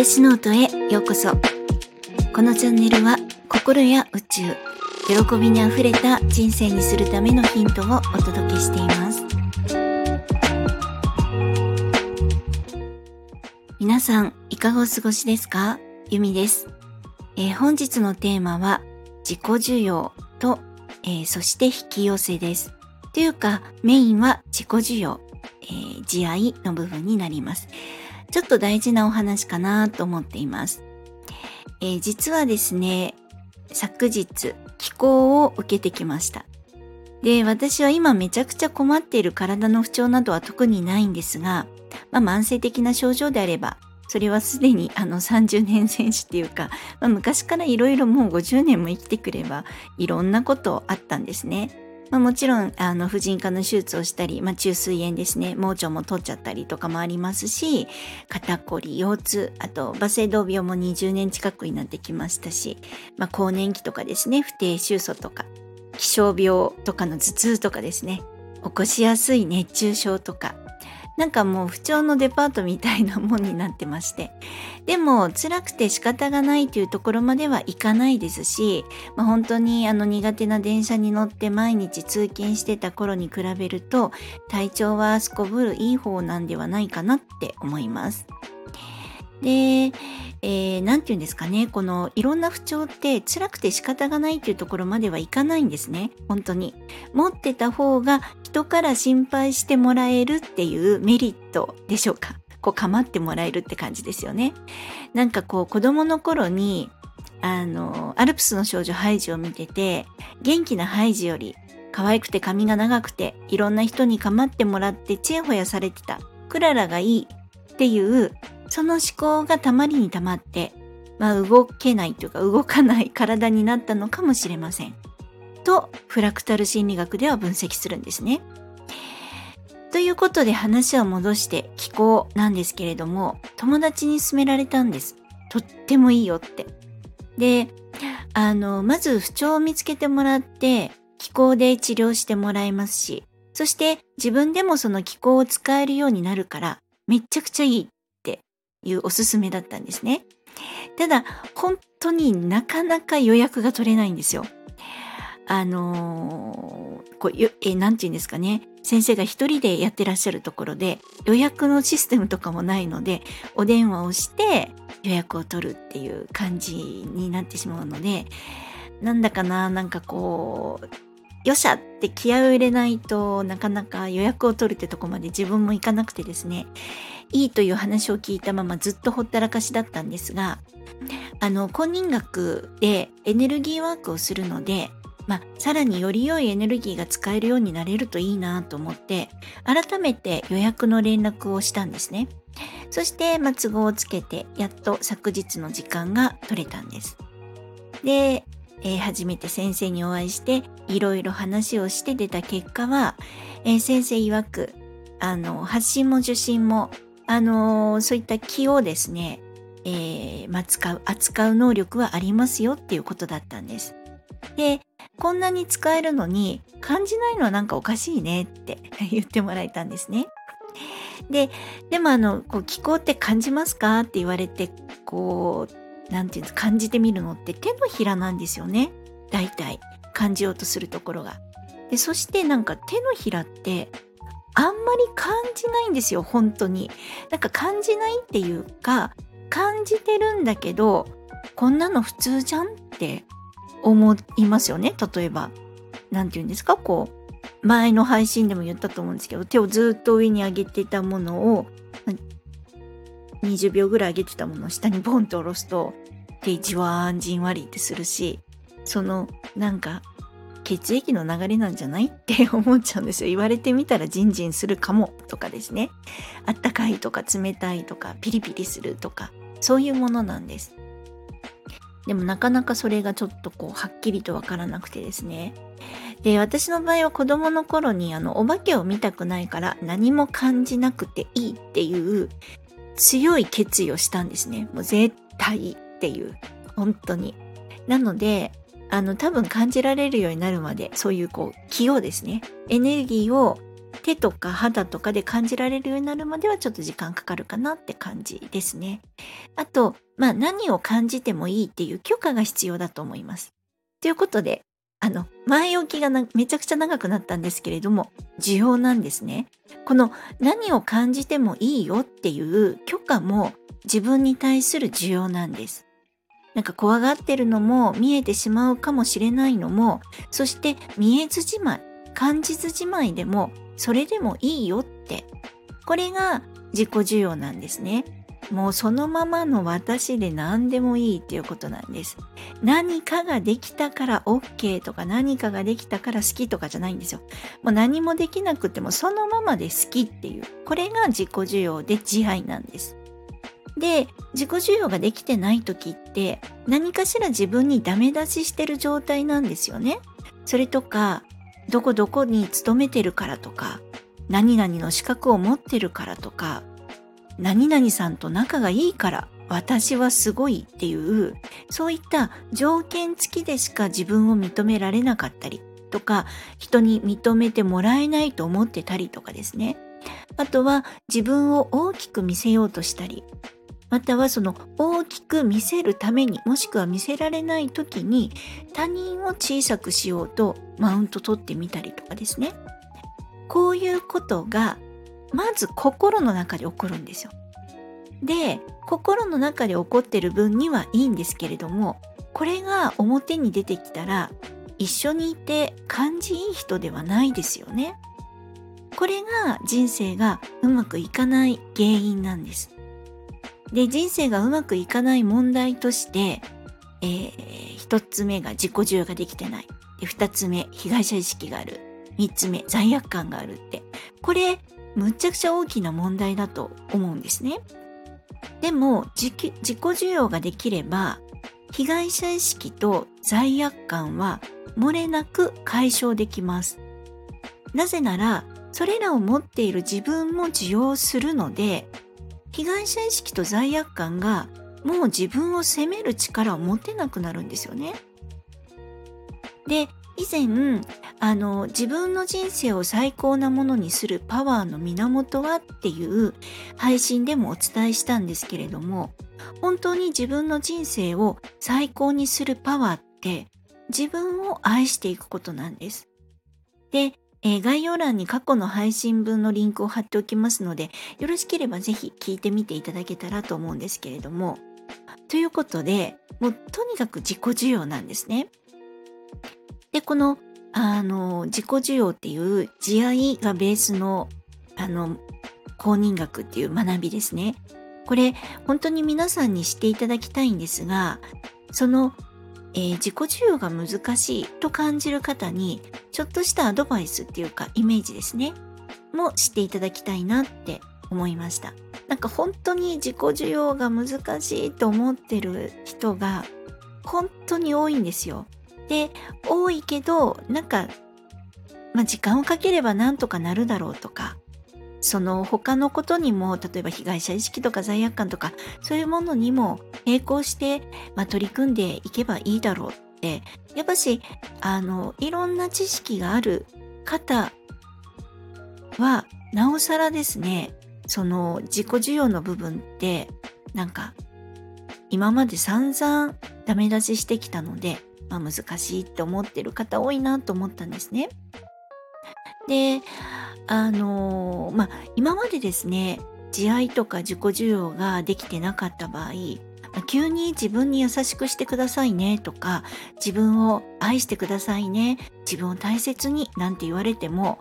デスノートへようこそ。このチャンネルは心や宇宙、喜びにあふれた人生にするためのヒントをお届けしています。皆さん、いかがお過ごしですか？ゆみです、えー、本日のテーマは自己需要と、えー、そして引き寄せです。というか、メインは自己需要、えー、自愛の部分になります。ちょっと大事なお話かなと思っています。えー、実はですね、昨日、気候を受けてきました。で、私は今めちゃくちゃ困っている体の不調などは特にないんですが、まあ、慢性的な症状であれば、それはすでにあの30年選手っていうか、まあ、昔からいろいろもう50年も生きてくればいろんなことあったんですね。まあ、もちろんあの婦人科の手術をしたり、まあ、中水炎ですね盲腸も取っちゃったりとかもありますし肩こり腰痛あとバセドウ病も20年近くになってきましたし、まあ、更年期とかですね不定収素とか気象病とかの頭痛とかですね起こしやすい熱中症とかなんかもう不調のデパートみたいなもんになってまして。でも辛くて仕方がないというところまではいかないですし、まあ、本当にあの苦手な電車に乗って毎日通勤してた頃に比べると体調はすこぶるいい方なんではないかなって思います。で、えー、なんて言うんですかね、このいろんな不調って辛くて仕方がないというところまではいかないんですね、本当に。持ってた方が人から心配してもらえるっていうメリットでしょうか。こう構ってもらえるって感じですよね。なんかこう子供の頃にあの、アルプスの少女ハイジを見てて、元気なハイジより可愛くて髪が長くていろんな人に構ってもらってチヤホヤされてたクララがいいっていうその思考がたまりにたまって、まあ、動けないというか動かない体になったのかもしれません。と、フラクタル心理学では分析するんですね。ということで話を戻して気候なんですけれども、友達に勧められたんです。とってもいいよって。で、あの、まず不調を見つけてもらって、気候で治療してもらいますし、そして自分でもその気候を使えるようになるから、めちゃくちゃいいいうおすすめだったんですね。ただ、本当になかなか予約が取れないんですよ。あのー、こうえなんて言うんですかね先生が一人でやってらっしゃるところで予約のシステムとかもないのでお電話をして予約を取るっていう感じになってしまうのでなんだかななんかこうよっしゃって気合を入れないとなかなか予約を取るってとこまで自分も行かなくてですねいいという話を聞いたままずっとほったらかしだったんですがあの公認学でエネルギーワークをするのでまあ、さらにより良いエネルギーが使えるようになれるといいなと思って改めて予約の連絡をしたんですね。そして、まあ、都合をつけてやっと昨日の時間が取れたんです。でえー、初めて先生にお会いしていろいろ話をして出た結果は、えー、先生曰くあの発信も受信もあのー、そういった気をですね、えまあ、使う扱う能力はありますよっていうことだったんです。でこんなに使えるのに感じないのはなんかおかしいねって 言ってもらえたんですね。で、でもあの、こう気候って感じますかって言われて、こう、何て言うんです感じてみるのって手のひらなんですよね大体感じようとするところが。でそしてなんか手のひらってあんまり感じないんですよ本当に。なんか感じないっていうか感じてるんだけどこんなの普通じゃんって思いますよね例えば。何て言うんですかこう前の配信でも言ったと思うんですけど手をずっと上に上げてたものを20秒ぐらい上げてたものを下にボンと下ろすと手じわんじんわりってするしそのなんか血液の流れなんじゃない？って 思っちゃうんですよ。言われてみたらジンジンするかもとかですね。あったかいとか冷たいとかピリピリするとかそういうものなんです。でもなかなかそれがちょっとこうはっきりとわからなくてですね。で私の場合は子供の頃にあのお化けを見たくないから何も感じなくていいっていう強い決意をしたんですね。もう絶対。っていう。本当に。なので、あの、多分感じられるようになるまで、そういうこう、気をですね、エネルギーを手とか肌とかで感じられるようになるまではちょっと時間かかるかなって感じですね。あと、まあ何を感じてもいいっていう許可が必要だと思います。ということで、あの、前置きがめちゃくちゃ長くなったんですけれども、需要なんですね。この何を感じてもいいよっていう許可も自分に対する需要なんです。なんか怖がってるのも見えてしまうかもしれないのも、そして見えずじまい、感じずじまいでも、それでもいいよって。これが自己需要なんですね。もうそのままの私で何でもいいっていうことなんです。何かができたから OK とか何かができたから好きとかじゃないんですよ。もう何もできなくてもそのままで好きっていう。これが自己需要で自愛なんです。で、自己需要ができてない時って何かしら自分にダメ出ししてる状態なんですよね。それとか、どこどこに勤めてるからとか、何々の資格を持ってるからとか、何々さんと仲がいいから私はすごいっていうそういった条件付きでしか自分を認められなかったりとか人に認めてもらえないと思ってたりとかですねあとは自分を大きく見せようとしたりまたはその大きく見せるためにもしくは見せられない時に他人を小さくしようとマウント取ってみたりとかですねこういうことがまず心の中で起こるんですよ。で、心の中で起こってる分にはいいんですけれども、これが表に出てきたら、一緒にいて感じいい人ではないですよね。これが人生がうまくいかない原因なんです。で、人生がうまくいかない問題として、えー、一つ目が自己需要ができてない。で、二つ目、被害者意識がある。三つ目、罪悪感があるって。これ、むちゃくちゃ大きな問題だと思うんですね。でも自己需要ができれば被害者意識と罪悪感は漏れなく解消できます。なぜならそれらを持っている自分も受容するので被害者意識と罪悪感がもう自分を責める力を持てなくなるんですよね。で以前あの自分の人生を最高なものにするパワーの源はっていう配信でもお伝えしたんですけれども本当に自分の人生を最高にするパワーって自分を愛していくことなんです。で、えー、概要欄に過去の配信分のリンクを貼っておきますのでよろしければぜひ聞いてみていただけたらと思うんですけれどもということでもうとにかく自己需要なんですね。で、この、あの、自己需要っていう慈愛がベースの、あの、公認学っていう学びですね。これ、本当に皆さんに知っていただきたいんですが、その、えー、自己需要が難しいと感じる方に、ちょっとしたアドバイスっていうか、イメージですね。も知っていただきたいなって思いました。なんか本当に自己需要が難しいと思ってる人が本当に多いんですよ。で多いけどなんか、まあ、時間をかければなんとかなるだろうとかその他のことにも例えば被害者意識とか罪悪感とかそういうものにも並行して、まあ、取り組んでいけばいいだろうってやっぱしあのいろんな知識がある方はなおさらですねその自己需要の部分ってなんか今まで散々ダメ出ししてきたのでまあ、難しいって思ってる方多いなと思ったんですね。で、あのー、まあ、今までですね、慈愛とか自己需要ができてなかった場合、急に自分に優しくしてくださいねとか、自分を愛してくださいね、自分を大切になんて言われても、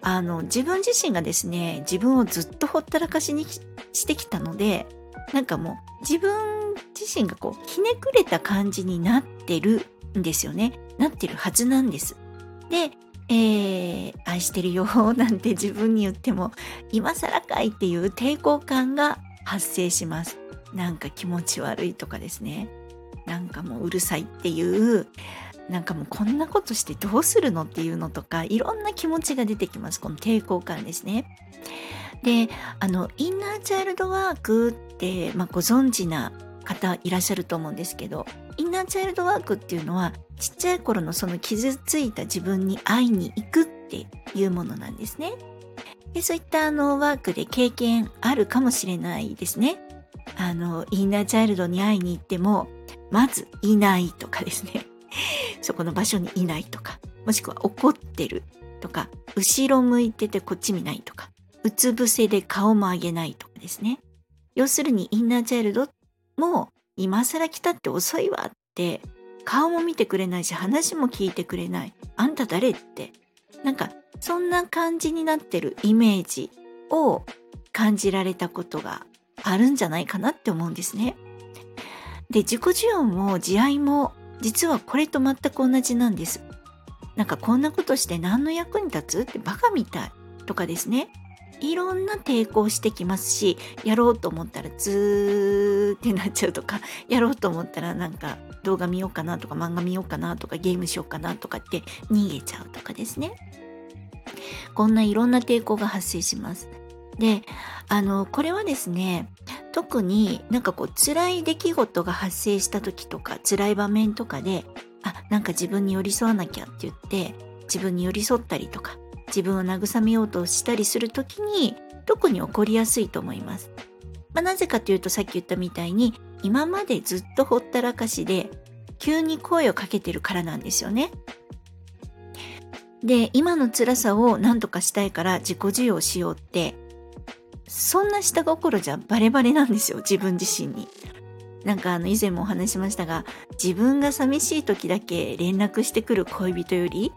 あの、自分自身がですね、自分をずっとほったらかしにしてきたので、なんかもう自分自身がこう、ひねくれた感じになってるんですよね。なってるはずなんです。で、えー、愛してるよなんて自分に言っても今更かいっていう抵抗感が発生します。なんか気持ち悪いとかですね。なんかもううるさいっていうなんかもうこんなことしてどうするのっていうのとかいろんな気持ちが出てきますこの抵抗感ですね。であのインナーチャイルドワークって、まあ、ご存知な方いらっしゃると思うんですけどインナーチャイルドワークっていうのはちっちゃい頃のその傷ついた自分に会いに行くっていうものなんですね。でそういったあのワークで経験あるかもしれないですね。あの、インナーチャイルドに会いに行っても、まずいないとかですね。そこの場所にいないとか、もしくは怒ってるとか、後ろ向いててこっち見ないとか、うつ伏せで顔も上げないとかですね。要するにインナーチャイルドも今更来たって遅いわって顔も見てくれないし話も聞いてくれない。あんた誰ってなんかそんな感じになってるイメージを感じられたことがあるんじゃないかなって思うんですね。で自己受容も慈愛も実はこれと全く同じなんです。なんかこんなことして何の役に立つってバカみたいとかですね。いろんな抵抗してきますしやろうと思ったらズーってなっちゃうとか やろうと思ったらなんか動画見ようかなとか漫画見ようかなとかゲームしようかなとかって逃げちゃうとかですね。こんないろんな抵抗が発生します。であのこれはですね特になんかこう辛い出来事が発生した時とか辛い場面とかであなんか自分に寄り添わなきゃって言って自分に寄り添ったりとか自分を慰めようとしたりする時に特に起こりやすいと思います。まあ、なぜかというとさっき言ったみたいに今までずっとほったらかしで急に声をかけてるからなんですよね。で今の辛さを何とかしたいから自己授与しようってそんな下心じゃバレバレなんですよ自分自身に。なんかあの以前もお話しましたが自分が寂しい時だけ連絡してくる恋人より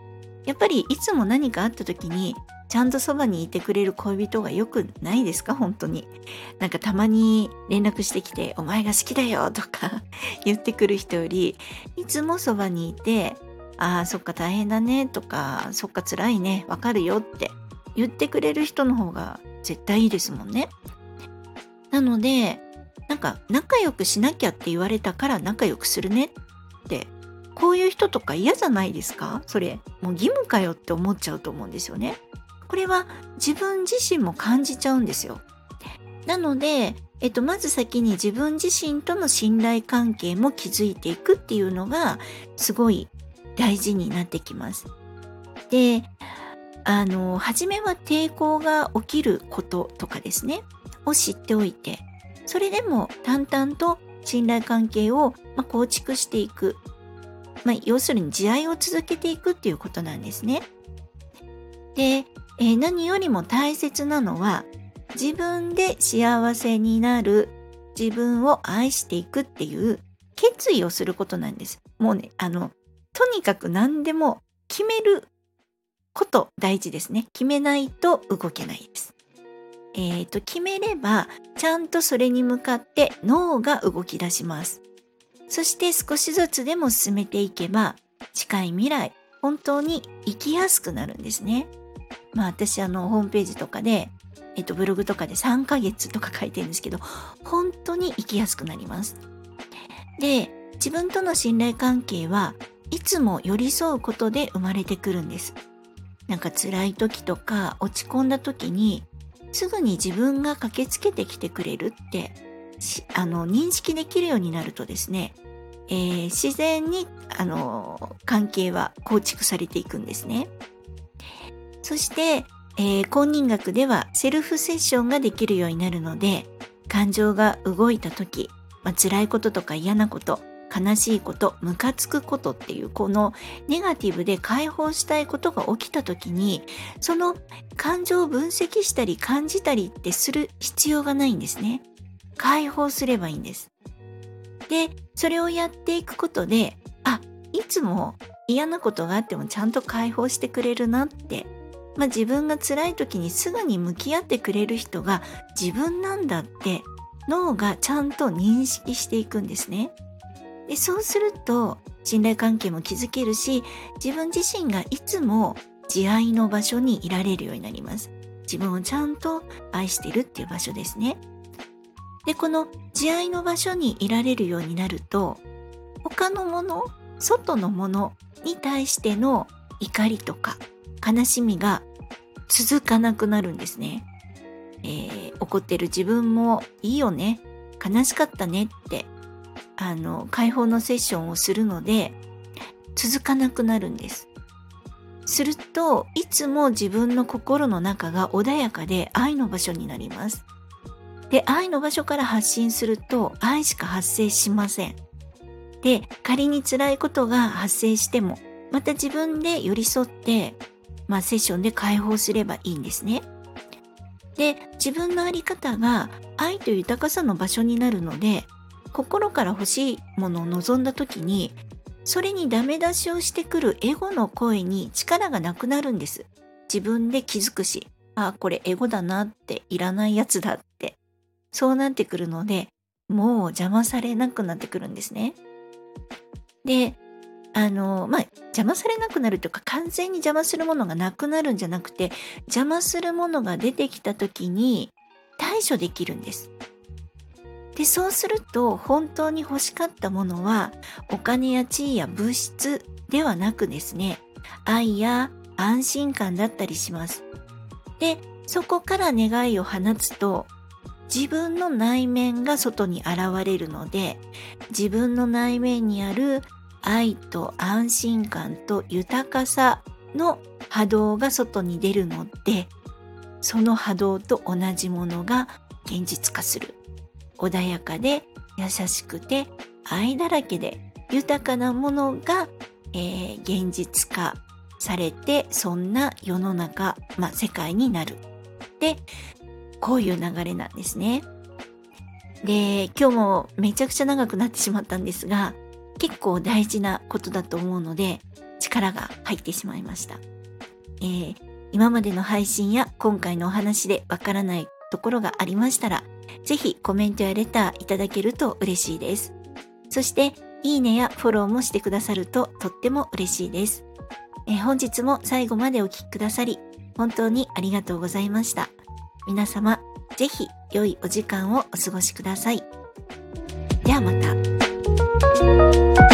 やっぱりいつも何かあった時にちゃんとそばにいてくれる恋人がよくないですか？本当に。なんかたまに連絡してきて、お前が好きだよとか 言ってくる人より、いつもそばにいて、ああ、そっか大変だねとか、そっか辛いね、わかるよって言ってくれる人の方が絶対いいですもんね。なので、なんか仲良くしなきゃって言われたから仲良くするねってこういう人とか嫌じゃないですか？それもう義務かよって思っちゃうと思うんですよね。これは自分自身も感じちゃうんですよ。なので、えっと、まず先に自分自身との信頼関係も築いていくっていうのがすごい大事になってきます。で、あの、初めは抵抗が起きることとかですね、を知っておいて、それでも淡々と信頼関係を構築していく。まあ、要するに慈愛を続けていくっていうことなんですね。で、えー、何よりも大切なのは自分で幸せになる自分を愛していくっていう決意をすることなんです。もうね、あの、とにかく何でも決めること大事ですね。決めないと動けないです。えっ、ー、と、決めれば、ちゃんとそれに向かって脳が動き出します。そして少しずつでも進めていけば、近い未来、本当に生きやすくなるんですね。まあ私あのホームページとかで、えっとブログとかで3ヶ月とか書いてるんですけど、本当に生きやすくなります。で、自分との信頼関係はいつも寄り添うことで生まれてくるんです。なんか辛い時とか落ち込んだ時にすぐに自分が駆けつけてきてくれるってあの認識できるようになるとですね、えー、自然にあの関係は構築されていくんですね。そして、えー、公認学ではセルフセッションができるようになるので、感情が動いた時、まあ、辛いこととか嫌なこと、悲しいこと、ムカつくことっていうこのネガティブで解放したいことが起きた時にその感情を分析したり感じたりってする必要がないんですね。解放すればいいんです。で、それをやっていくことで、あ、いつも嫌なことがあってもちゃんと解放してくれるなってまあ、自分が辛い時にすぐに向き合ってくれる人が自分なんだって脳がちゃんと認識していくんですね。でそうすると信頼関係も築けるし自分自身がいつも慈愛の場所にいられるようになります。自分をちゃんと愛してるっていう場所ですね。でこの慈愛の場所にいられるようになると他のもの外のものに対しての怒りとか悲しみが続かなくなるんですね。えー、怒ってる自分もいいよね。悲しかったねって、あの、解放のセッションをするので、続かなくなるんです。するといつも自分の心の中が穏やかで愛の場所になりますで愛の場所から発信すると愛しか発生しませんで仮に辛いことが発生してもまた自分で寄り添って、まあ、セッションで解放すればいいんですねで自分の在り方が愛と豊かさの場所になるので心から欲しいものを望んだ時にそれにダメ出しをしてくるエゴの声に力がなくなるんです。自分で気づくし、あ、これエゴだなって、いらないやつだって。そうなってくるので、もう邪魔されなくなってくるんですね。で、あの、まあ、邪魔されなくなるというか、完全に邪魔するものがなくなるんじゃなくて、邪魔するものが出てきた時に対処できるんです。でそうすると本当に欲しかったものはお金や地位や物質ではなくですね愛や安心感だったりしますでそこから願いを放つと自分の内面が外に現れるので自分の内面にある愛と安心感と豊かさの波動が外に出るのでその波動と同じものが現実化する穏やかで優しくて愛だらけで豊かなものが、えー、現実化されてそんな世の中、まあ、世界になる。でこういう流れなんですね。で今日もめちゃくちゃ長くなってしまったんですが結構大事なことだと思うので力が入ってしまいました。えー、今までの配信や今回のお話でわからないところがありましたらぜひコメントやレターいただけると嬉しいです。そして、いいねやフォローもしてくださるととっても嬉しいです。え本日も最後までお聴きくださり、本当にありがとうございました。皆様、ぜひ良いお時間をお過ごしください。ではまた。